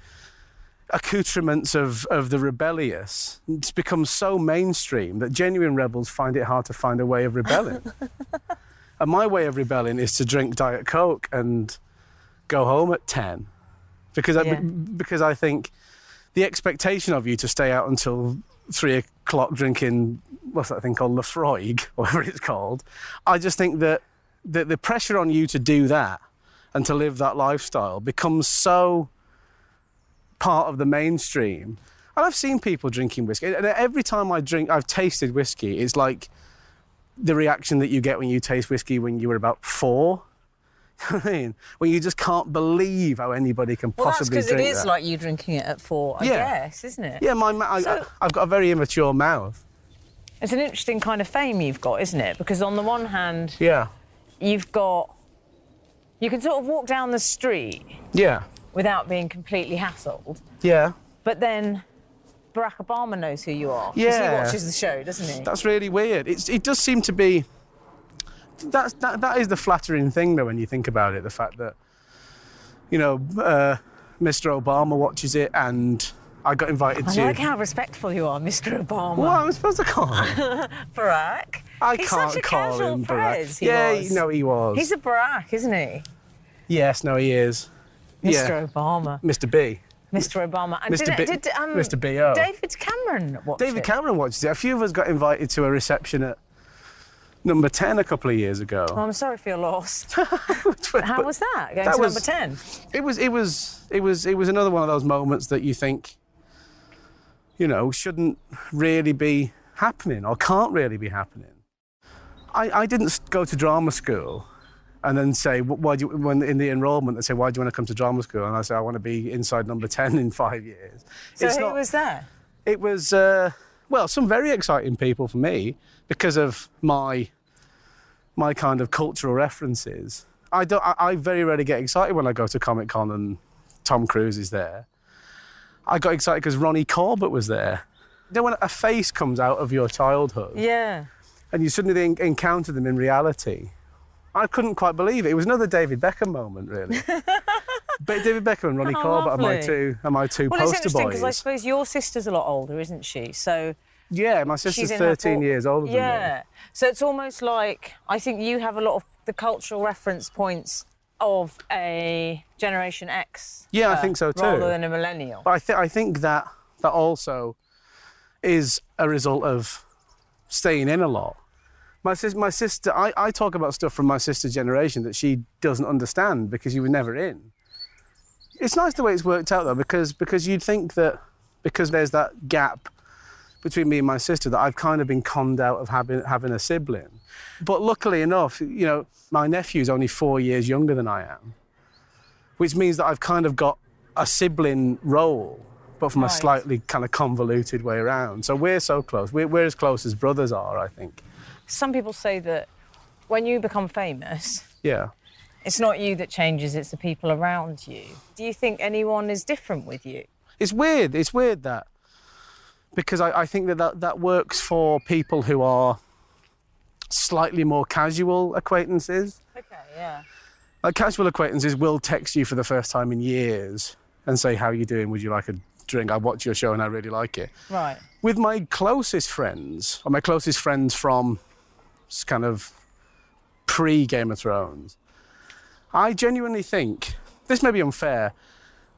accoutrements of of the rebellious, it's become so mainstream that genuine rebels find it hard to find a way of rebelling. (laughs) and my way of rebelling is to drink diet coke and go home at ten, because I, Yeah. because I think the expectation of you to stay out until three o'clock drinking what's that thing called Laphroaig, (laughs) whatever it's called. I just think that the, the pressure on you to do that and to live that lifestyle becomes so part of the mainstream. And I've seen people drinking whiskey, and every time I drink, I've tasted whiskey. It's like the reaction that you get when you taste whiskey when you were about four. (laughs) I mean, when you just can't believe how anybody can Well, that's possibly because it drink is that. like you drinking it at four, I Yeah. guess, isn't it? yeah, my ma- I, So- I've got a very immature mouth. It's an interesting kind of fame you've got, isn't it? Because on the one hand, Yeah, you've got you can sort of walk down the street yeah, without being completely hassled, yeah. but then Barack Obama knows who you are. Yeah. he watches the show, doesn't he? That's really weird. It's, it does seem to be. That's, that, that is the flattering thing, though, when you think about it. The fact that, you know, uh, Mr. Obama watches it, and I got invited I to. I like how respectful you are, Mr. Obama. Well, I'm supposed to call (laughs) him? Barack. I He's can't such a call casual him Barack. yeah, was. no, he was. He's a Barack, isn't he? Yes, no, he is. Mr. Yeah, Obama. Mr. B. Mr. Obama. And Mr. Did, B- did, um, Mr. B.O.. David Cameron watch David it? Cameron watches it. A few of us got invited to a reception at number 10 a couple of years ago. Oh, I'm sorry for your loss. (laughs) How was that? Going that to was- number 10? it was it was it was it was another one of those moments that you think you know shouldn't really be happening or can't really be happening i, I didn't go to drama school and then say why do you, when in the enrollment they say why do you want to come to drama school? And i say i want to be inside number (laughs) 10 in five years. So It's who not- was there? it was uh, well some very exciting people for me because of my my kind of cultural references. I don't I, I very rarely get excited when i go to comic con and tom cruise is there. I got excited because ronnie corbett was there. You know when a face comes out of your childhood Yeah. and you suddenly encounter them in reality i couldn't quite believe it it was another david beckham moment really (laughs) but david beckham and ronnie How corbett are my two are my two Well, it's poster interesting because I suppose your sister's a lot older, isn't she? So yeah my sister's 13 four- years older than me Yeah. So it's almost like I think you have a lot of the cultural reference points of a Generation X. Yeah, I think so too. Rather than a millennial. But I, th- I think that that also is a result of staying in a lot. My, sis- my sister, I, I talk about stuff from my sister's generation that she doesn't understand because you were never in. It's nice the way it's worked out though, because because you'd think that because there's that gap between me and my sister that I've kind of been conned out of having having a sibling. But luckily enough, you know, my nephew's only four years younger than I am, which means that I've kind of got a sibling role, but from a slightly kind of convoluted way around. So we're so close. We're, we're as close as brothers are, I think. Some people say that when you become famous, Yeah. it's not you that changes, it's the people around you. Do you think anyone is different with you? It's weird. It's weird that because I, I think that, that that works for people who are slightly more casual acquaintances. Okay, yeah. Like casual acquaintances will text you for the first time in years and say, "How are you doing? Would you like a drink? I watch your show and I really like it." Right. With my closest friends, or my closest friends from s- kind of pre Game of Thrones. I genuinely think this may be unfair,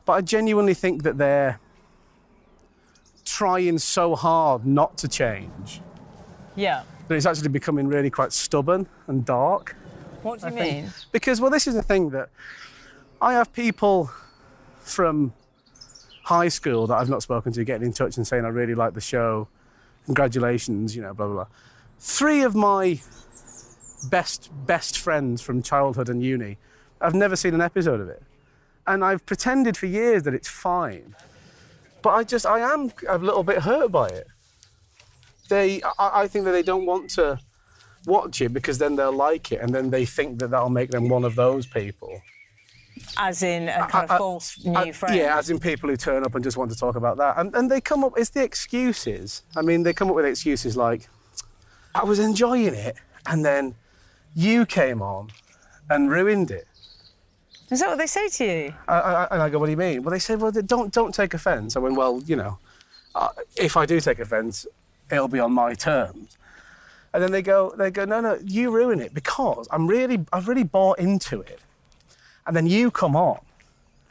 but I genuinely think that they're trying so hard not to change Yeah. that it's actually becoming really quite stubborn and dark. What do you I think- mean? Because, well, this is the thing that I have people from high school that I've not spoken to getting in touch and saying, I really like the show. Congratulations, you know, blah, blah, blah. Three of my best, best friends from childhood and uni, I've never seen an episode of it. And I've pretended for years that it's fine. But I just, I am a little bit hurt by it. They, I, I think that they don't want to watch it because then they'll like it and then they think that that'll make them one of those people. As in a kind of I- I- false new Uh, friend. Yeah, as in people who turn up and just want to talk about that. And, and they come up, it's the excuses. I mean, they come up with excuses like, I was enjoying it and then you came on and ruined it. Is that what they say to you? I, I, and I go, what do you mean? Well, they say, well, don't, don't take offence. I went, well, you know, uh, if I do take offence, it'll be on my terms. And then they go, they go, no, no, you ruin it because I'm really, I've really bought into it. And then you come on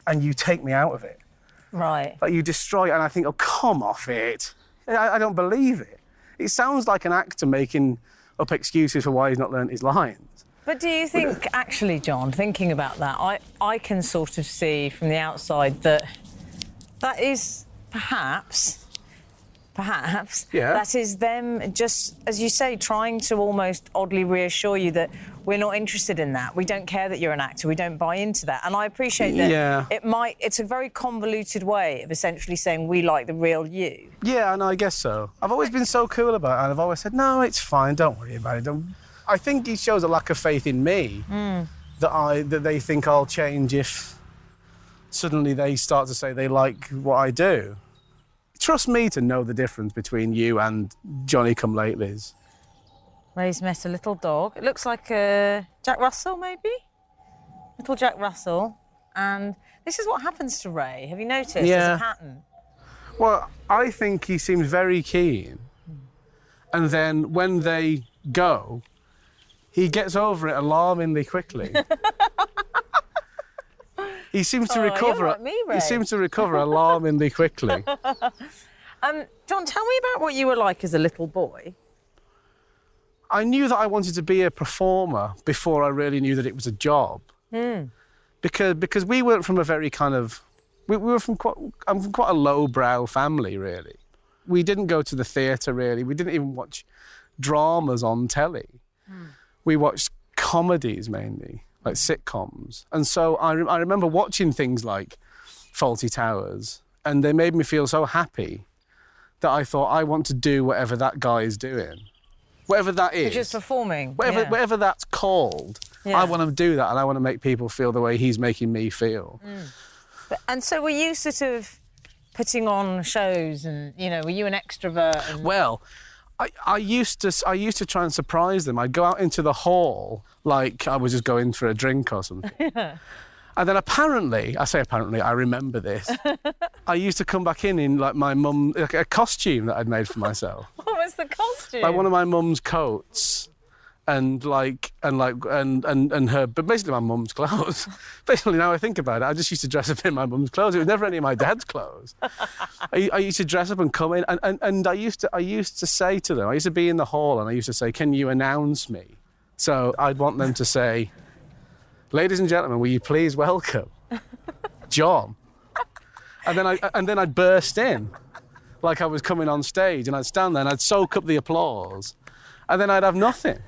and you take me out of it. Right. Like you destroy it. And I think, oh, come off it. I, I don't believe it. It sounds like an actor making up excuses for why he's not learnt his lines. But do you think, actually, John, thinking about that, I, I can sort of see from the outside that that is perhaps, perhaps, Yeah. that is them just, as you say, trying to almost oddly reassure you that we're not interested in that. We don't care that you're an actor. We don't buy into that. And I appreciate that Yeah. it might, it's a very convoluted way of essentially saying we like the real you. Yeah, and I guess so. I've always been so cool about it, and I've always said, no, it's fine, don't worry about it. Don't... I think it shows a lack of faith in me hmm. that I that they think I'll change if suddenly they start to say they like what I do. Trust me to know the difference between you and Johnny Come Latelys. Ray's met a little dog. It looks like a Jack Russell, maybe? Little Jack Russell. And this is what happens to Ray. Have you noticed? There's Yeah. a pattern. Well, I think he seems very keen, hmm. and then when they go, he gets over it alarmingly quickly. (laughs) he seems to Oh, recover. like me, he seems to recover alarmingly quickly. (laughs) Um, John, tell me about what you were like as a little boy. I knew that I wanted to be a performer before I really knew that it was a job. Because because we weren't from a very kind of we, we were from quite I'm from quite a lowbrow family really. We didn't go to the theatre really. We didn't even watch dramas on telly. We watched comedies mainly, like sitcoms. And so I, re- I remember watching things like Fawlty Towers, and they made me feel so happy that I thought I want to do whatever that guy is doing, whatever that is, Which is performing. whatever yeah. whatever that's called. Yeah. I want to do that, and I want to make people feel the way he's making me feel. Mm. And so were you sort of putting on shows and, you know, were you an extrovert? And... Well, I, I used to I used to try and surprise them. I'd go out into the hall like I was just going for a drink or something. (laughs) And then apparently, I say apparently, I remember this. (laughs) I used to come back in in like my mum, like a costume that I'd made for myself, (laughs) What was the costume? like one of my mum's coats, and like and like and and and her, but basically my mum's clothes. (laughs) basically, now I think about it, I just used to dress up in my mum's clothes. It was never any of my dad's clothes. I, I used to dress up and come in, and, and, and I used to I used to say to them, I used to be in the hall, and I used to say, "Can you announce me?" So I'd want them to say, "Ladies and gentlemen, will you please welcome John?" And then I and then I'd burst in, like I was coming on stage, and I'd stand there and I'd soak up the applause, and then I'd have nothing.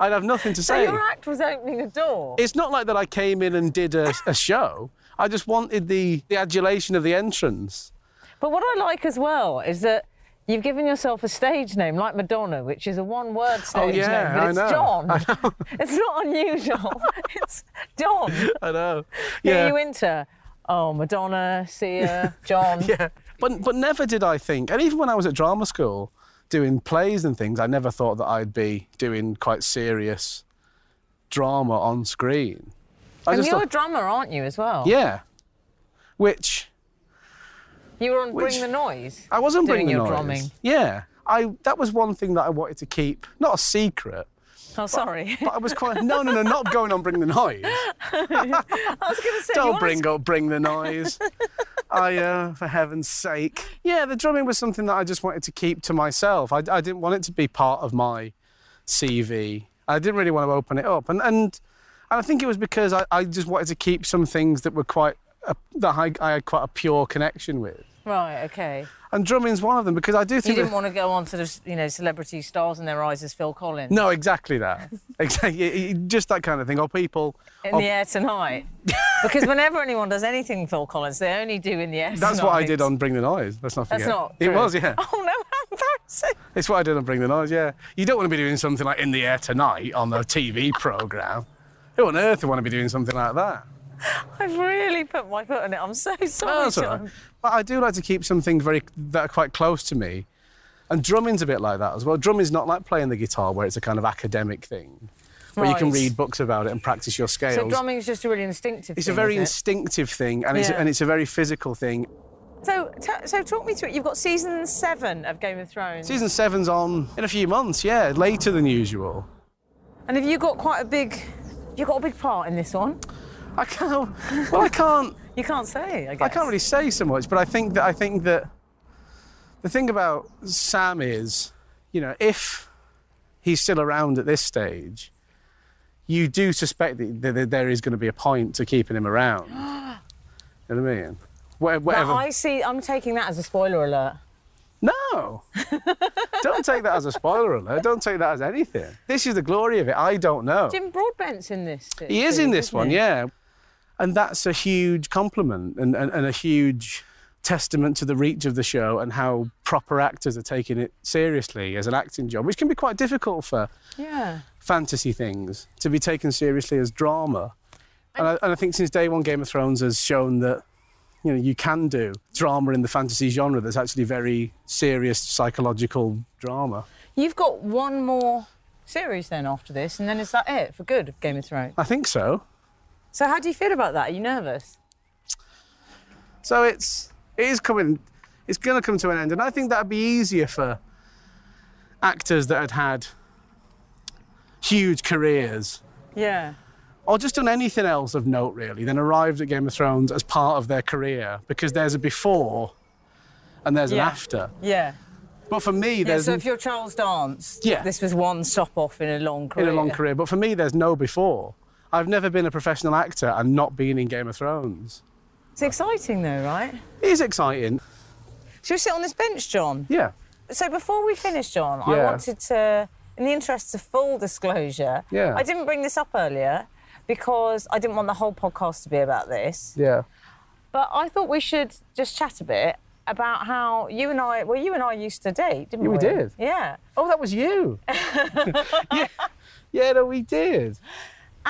I'd have nothing to so say. your act was opening a door. It's not like that I came in and did a, a show. I just wanted the, the adulation of the entrance. But what I like as well is that you've given yourself a stage name like Madonna, which is a one-word oh, stage Oh, yeah, name, but it's. John. (laughs) It's not unusual. (laughs) it's John. (laughs) I know. Here Yeah. you enter. Oh, Madonna, Sia, John. yeah. But, but never did I think, and even when I was at drama school doing plays and things, I never thought that I'd be doing quite serious drama on screen. I And you're a drummer, aren't you, as well? yeah. Which You were on Which- Bring the Noise. I wasn't Doing bringing your the noise. drumming. Yeah, I that was one thing that I wanted to keep, not a secret, Oh, sorry. but I was quite no, no, no, not going on bring the noise. (laughs) I was going to say. Don't bring up bring the noise. (laughs) I, uh, for heaven's sake. Yeah, the drumming was something that I just wanted to keep to myself. I, I didn't want it to be part of my CV. I didn't really want to open it up, and and, and I think it was because I, I just wanted to keep some things that were quite uh, that I, I had quite a pure connection with. Right. Okay. And drumming's one of them because I do think You didn't that- want to go on to the, you know, celebrity stars in their eyes as Phil Collins. no, exactly that. (laughs) exactly, just that kind of thing. Or people. In or- the air tonight. (laughs) because whenever anyone does anything Phil Collins, they only do in the air That's tonight. what I did on Bring the Noise. Let's not forget. That's not. It was, yeah. (laughs) Oh no, how embarrassing! It's what I did on Bring the Noise, yeah. You don't want to be doing something like In the Air Tonight on the TV programme. Who on earth would want to be doing something like that? (laughs) I've really put my foot in it. I'm so sorry, No, that's all John. right. But I do like to keep some things very that are quite close to me. And drumming's a bit like that as well. Drumming's not like playing the guitar where it's a kind of academic thing. Where you can read books about it and practice your scales. So drumming's just a really instinctive. it's a very it? instinctive thing and it's and it's a very physical thing. So, t- so talk me through it. You've got season seven of Game of Thrones. Season seven's on in a few months, yeah, later than usual. And have you got quite a big? You've got a big part in this one. I can't well I can't You can't say. I guess. I can't really say so much, but I think that I think that the thing about Sam is, you know, if he's still around at this stage, you do suspect that, that there is going to be a point to keeping him around. (gasps) you know what I mean? Wha- But I see. I'm taking that as a spoiler alert. No, (laughs) don't take that as a spoiler alert. Don't take that as anything. This is the glory of it. I don't know. Jim Broadbent's in this. Too, He is in this one, yeah. And that's a huge compliment and, and, and a huge testament to the reach of the show and how proper actors are taking it seriously as an acting job, which can be quite difficult for Yeah. fantasy things to be taken seriously as drama. And I, and I think since day one, Game of Thrones has shown that you know you can do drama in the fantasy genre that's actually very serious psychological drama. You've got one more series then after this, and then is that it for good Game of Thrones? I think so. So how do you feel about that? Are you nervous? So it's it is coming. It's going to come to an end, and I think that'd be easier for actors that had had huge careers Yeah. or just done anything else of note really then arrived at Game of Thrones as part of their career because there's a before and there's Yeah. an after. Yeah. But for me, Yeah, there's so if you're Charles Dance, Yeah. this was one stop off in a long career. in a long career. But for me, there's no before. I've never been a professional actor and not been in Game of Thrones. It's exciting though, right? It is exciting. Should we sit on this bench, John? Yeah. So before we finish, John, I wanted to, in the interests of full disclosure, Yeah. I didn't bring this up earlier because I didn't want the whole podcast to be about this. Yeah. But I thought we should just chat a bit about how you and I, well, you and I used to date, didn't Yeah, we? we did. Yeah. Oh, that was you. (laughs) (laughs) yeah. Yeah, no, we did.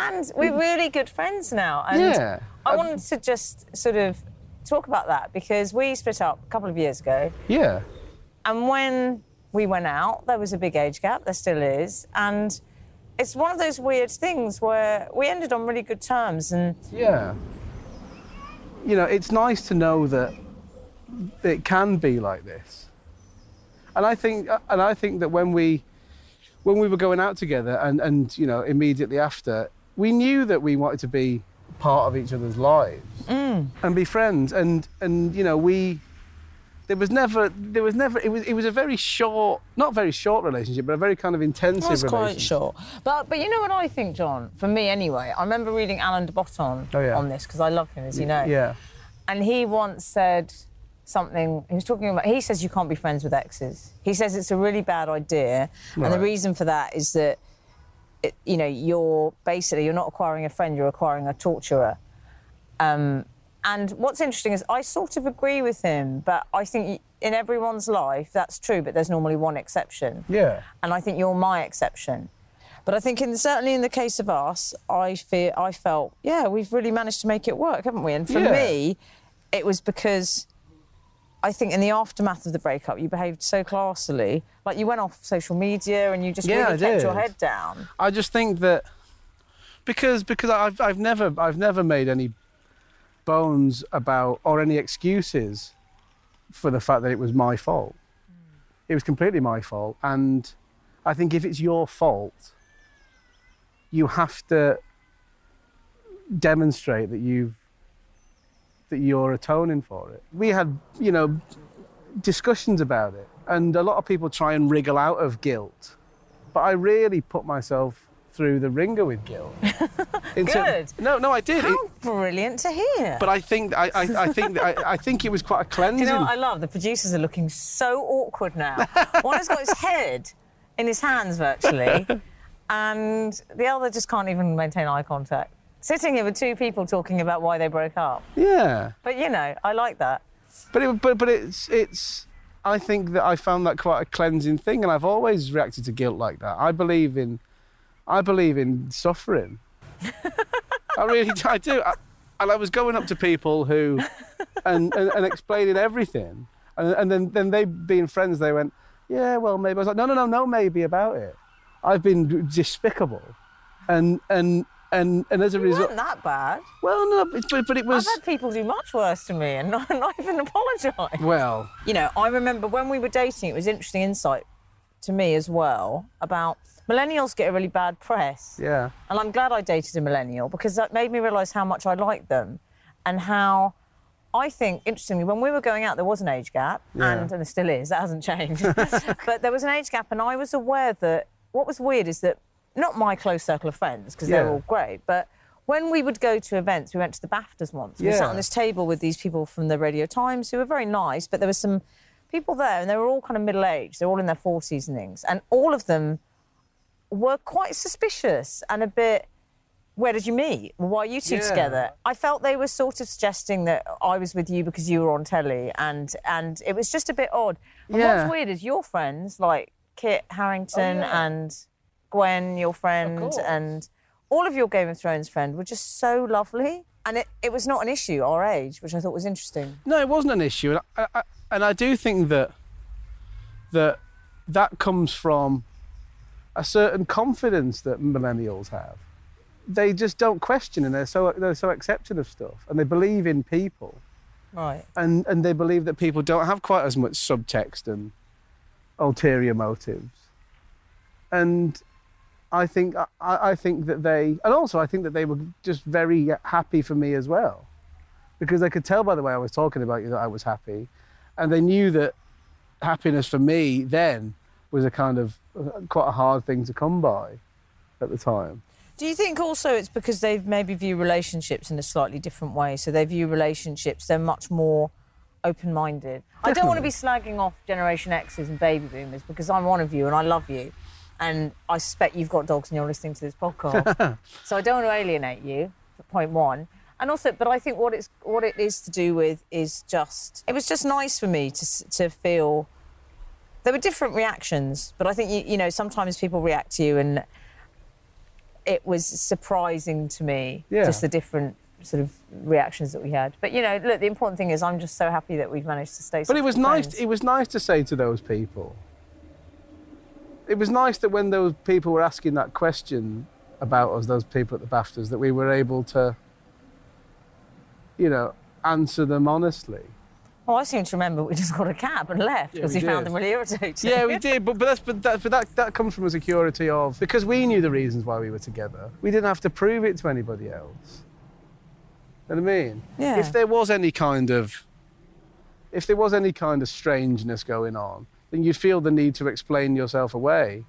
And we're really good friends now. And Yeah. I Um, wanted to just sort of talk about that because we split up a couple of years ago. Yeah. And when we went out, there was a big age gap, there still is. And it's one of those weird things where we ended on really good terms. And Yeah. You know, it's nice to know that it can be like this. And I think and I think that when we when we were going out together and, and you know, immediately after, we knew that we wanted to be part of each other's lives mm. and be friends. And and you know, we there was never there was never it was it was a very short not very short relationship, but a very kind of intensive That's quite relationship. short. But but you know what I think, John? For me anyway, I remember reading Alain de Botton Oh, yeah. on this because I love him, as you know. Yeah. And he once said something. He was talking about. He says you can't be friends with exes. He says it's a really bad idea, and the reason for that is that, it, you know, you're basically you're not acquiring a friend, you're acquiring a torturer. Um, and what's interesting is I sort of agree with him, but I think in everyone's life that's true, but there's normally one exception Yeah. and I think you're my exception. But I think in certainly in the case of us, I fear I felt yeah we've really managed to make it work, haven't we? And for Yeah. me, it was because I think in the aftermath of the breakup, you behaved so classily, like you went off social media and you just Yeah, really kept your head down. I just think that because because I've I've never I've never made any bones about or any excuses for the fact that it was my fault. It was completely my fault, and I think if it's your fault, you have to demonstrate that you've that you're atoning for it. We had, you know, discussions about it, and a lot of people try and wriggle out of guilt, but I really put myself through the wringer with guilt. (laughs) Good. no, no, I did. It- How brilliant to hear. but I think I, I, I think I, I think it was quite a (laughs) cleansing. you know what I love? The producers are looking so awkward now. (laughs) One has got his head in his hands virtually, and the other just can't even maintain eye contact. Sitting here with two people talking about why they broke up. yeah. But you know, I like that. But it, but but it's it's. I think that I found that quite a cleansing thing, and I've always reacted to guilt like that. I believe in, I believe in suffering. I really I do. I, and I was going up to people who, and and, and explaining everything, and, and then then they being friends, they went, yeah, well maybe. I was like, no, no, no, no, maybe about it. I've been despicable, and and and and as a It result, wasn't that bad. well, no, but but, but it was I've had people do much worse to me and (laughs) not, not even apologise. well. You know, I remember when we were dating, it was interesting insight to me as well about millennials get a really bad press. Yeah. And I'm glad I dated a millennial because that made me realise how much I liked them and how I think, interestingly, when we were going out, there was an age gap, Yeah. and, and there still is, that hasn't changed. (laughs) but there was an age gap, and I was aware that what was weird is that not my close circle of friends, because they're all great, but when we would go to events, we went to the BAFTAs once. We sat on this table with these people from the Radio Times who were very nice, but there were some people there, and they were all kind of middle aged. They're all in their 40s and things. And all of them were quite suspicious and a bit. Where did you meet? Why are you two Yeah. together? I felt they were sort of suggesting that I was with you because you were on telly, and and it was just a bit odd. And Yeah. what's weird is your friends like Kit Harington Oh, yeah. and Gwen, your friend, and all of your Game of Thrones friend were just so lovely. And it, it was not an issue, our age, which I thought was interesting. No, it wasn't an issue, and I, I, and I do think that that that comes from a certain confidence that millennials have. They just don't question, and they're so they're so accepting of stuff, and they believe in people, Right. and and they believe that people don't have quite as much subtext and ulterior motives, and. I think I, I think that they, and also I think that they were just very happy for me as well, because they could tell by the way I was talking about you that I was happy, and they knew that happiness for me then was a kind of uh, quite a hard thing to come by at the time. Do you think also it's because they've maybe view relationships in a slightly different way? So they view relationships, they're much more open minded. I don't want to be slagging off Generation X's and baby boomers because I'm one of you and I love you. And I suspect you've got dogs and you're listening to this podcast. (laughs) so I don't want to alienate you, point one. And also, but I think what it's what it is to do with is just it was just nice for me to to feel there were different reactions, but I think you, you know sometimes people react to you and it was surprising to me Yeah. just the different sort of reactions that we had. But you know, look, the important thing is I'm just so happy that we've managed to stay. But it was nice. friends. It was nice to say to those people. It was nice that when those people were asking that question about us, those people at the Baftas, that we were able to, you know, answer them honestly. Oh, I seem to remember we just got a cab and left Yeah, because we we found them really irritating. Yeah, we did, but but that's but that but that that comes from a security of because we knew the reasons why we were together. We didn't have to prove it to anybody else. You know what I mean? Yeah. If there was any kind of if there was any kind of strangeness going on, then you'd feel the need to explain yourself away.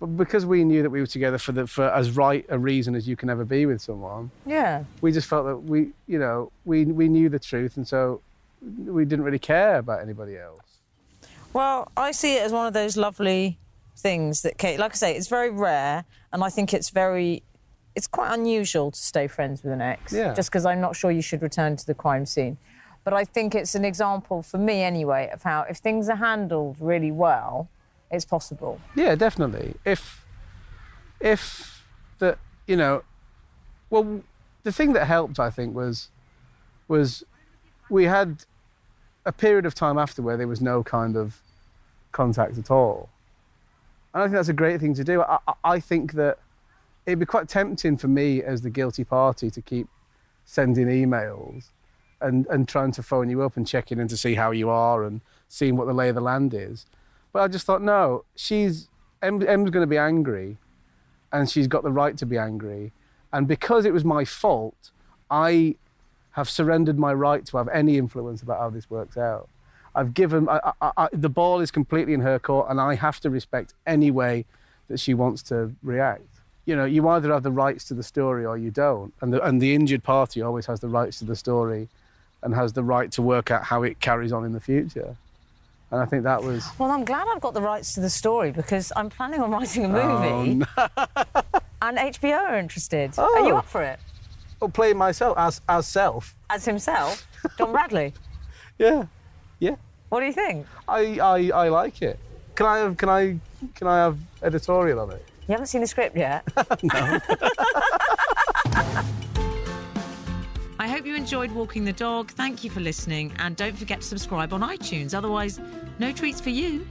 But because we knew that we were together for the for as right a reason as you can ever be with someone, Yeah. we just felt that we you know we we knew the truth, and so we didn't really care about anybody else. Well, I see it as one of those lovely things that Kate, like I say, it's very rare, and I think it's very, it's quite unusual to stay friends with an ex. Yeah. Just because I'm not sure you should return to the crime scene. But I think it's an example for me anyway of how if things are handled really well, it's possible. Yeah, definitely. If if the you know, well, the thing that helped, I think, was was we had a period of time after where there was no kind of contact at all, and I think that's a great thing to do. I, I- I think that it'd be quite tempting for me as the guilty party to keep sending emails and, and trying to phone you up and checking in to see how you are and seeing what the lay of the land is. But I just thought, no, she's Em, Em's going to be angry, and she's got the right to be angry. And because it was my fault, I have surrendered my right to have any influence about how this works out. I've given I, I, I, the ball is completely in her court, and I have to respect any way that she wants to react. You know, you either have the rights to the story or you don't, and the, and the injured party always has the rights to the story, and has the right to work out how it carries on in the future. And I think that was Well, I'm glad I've got the rights to the story because I'm planning on writing a Oh, movie. (laughs) and HBO are interested. Are oh. you Oh. up for it? oh, playing myself as as self. As himself, John (laughs) Bradley. Yeah, yeah. What do you think? I, I, I like it. Can I have can I can I have editorial on it? You haven't seen the script yet. (laughs) I hope you enjoyed walking the dog. Thank you for listening. And don't forget to subscribe on iTunes. Otherwise, no treats for you.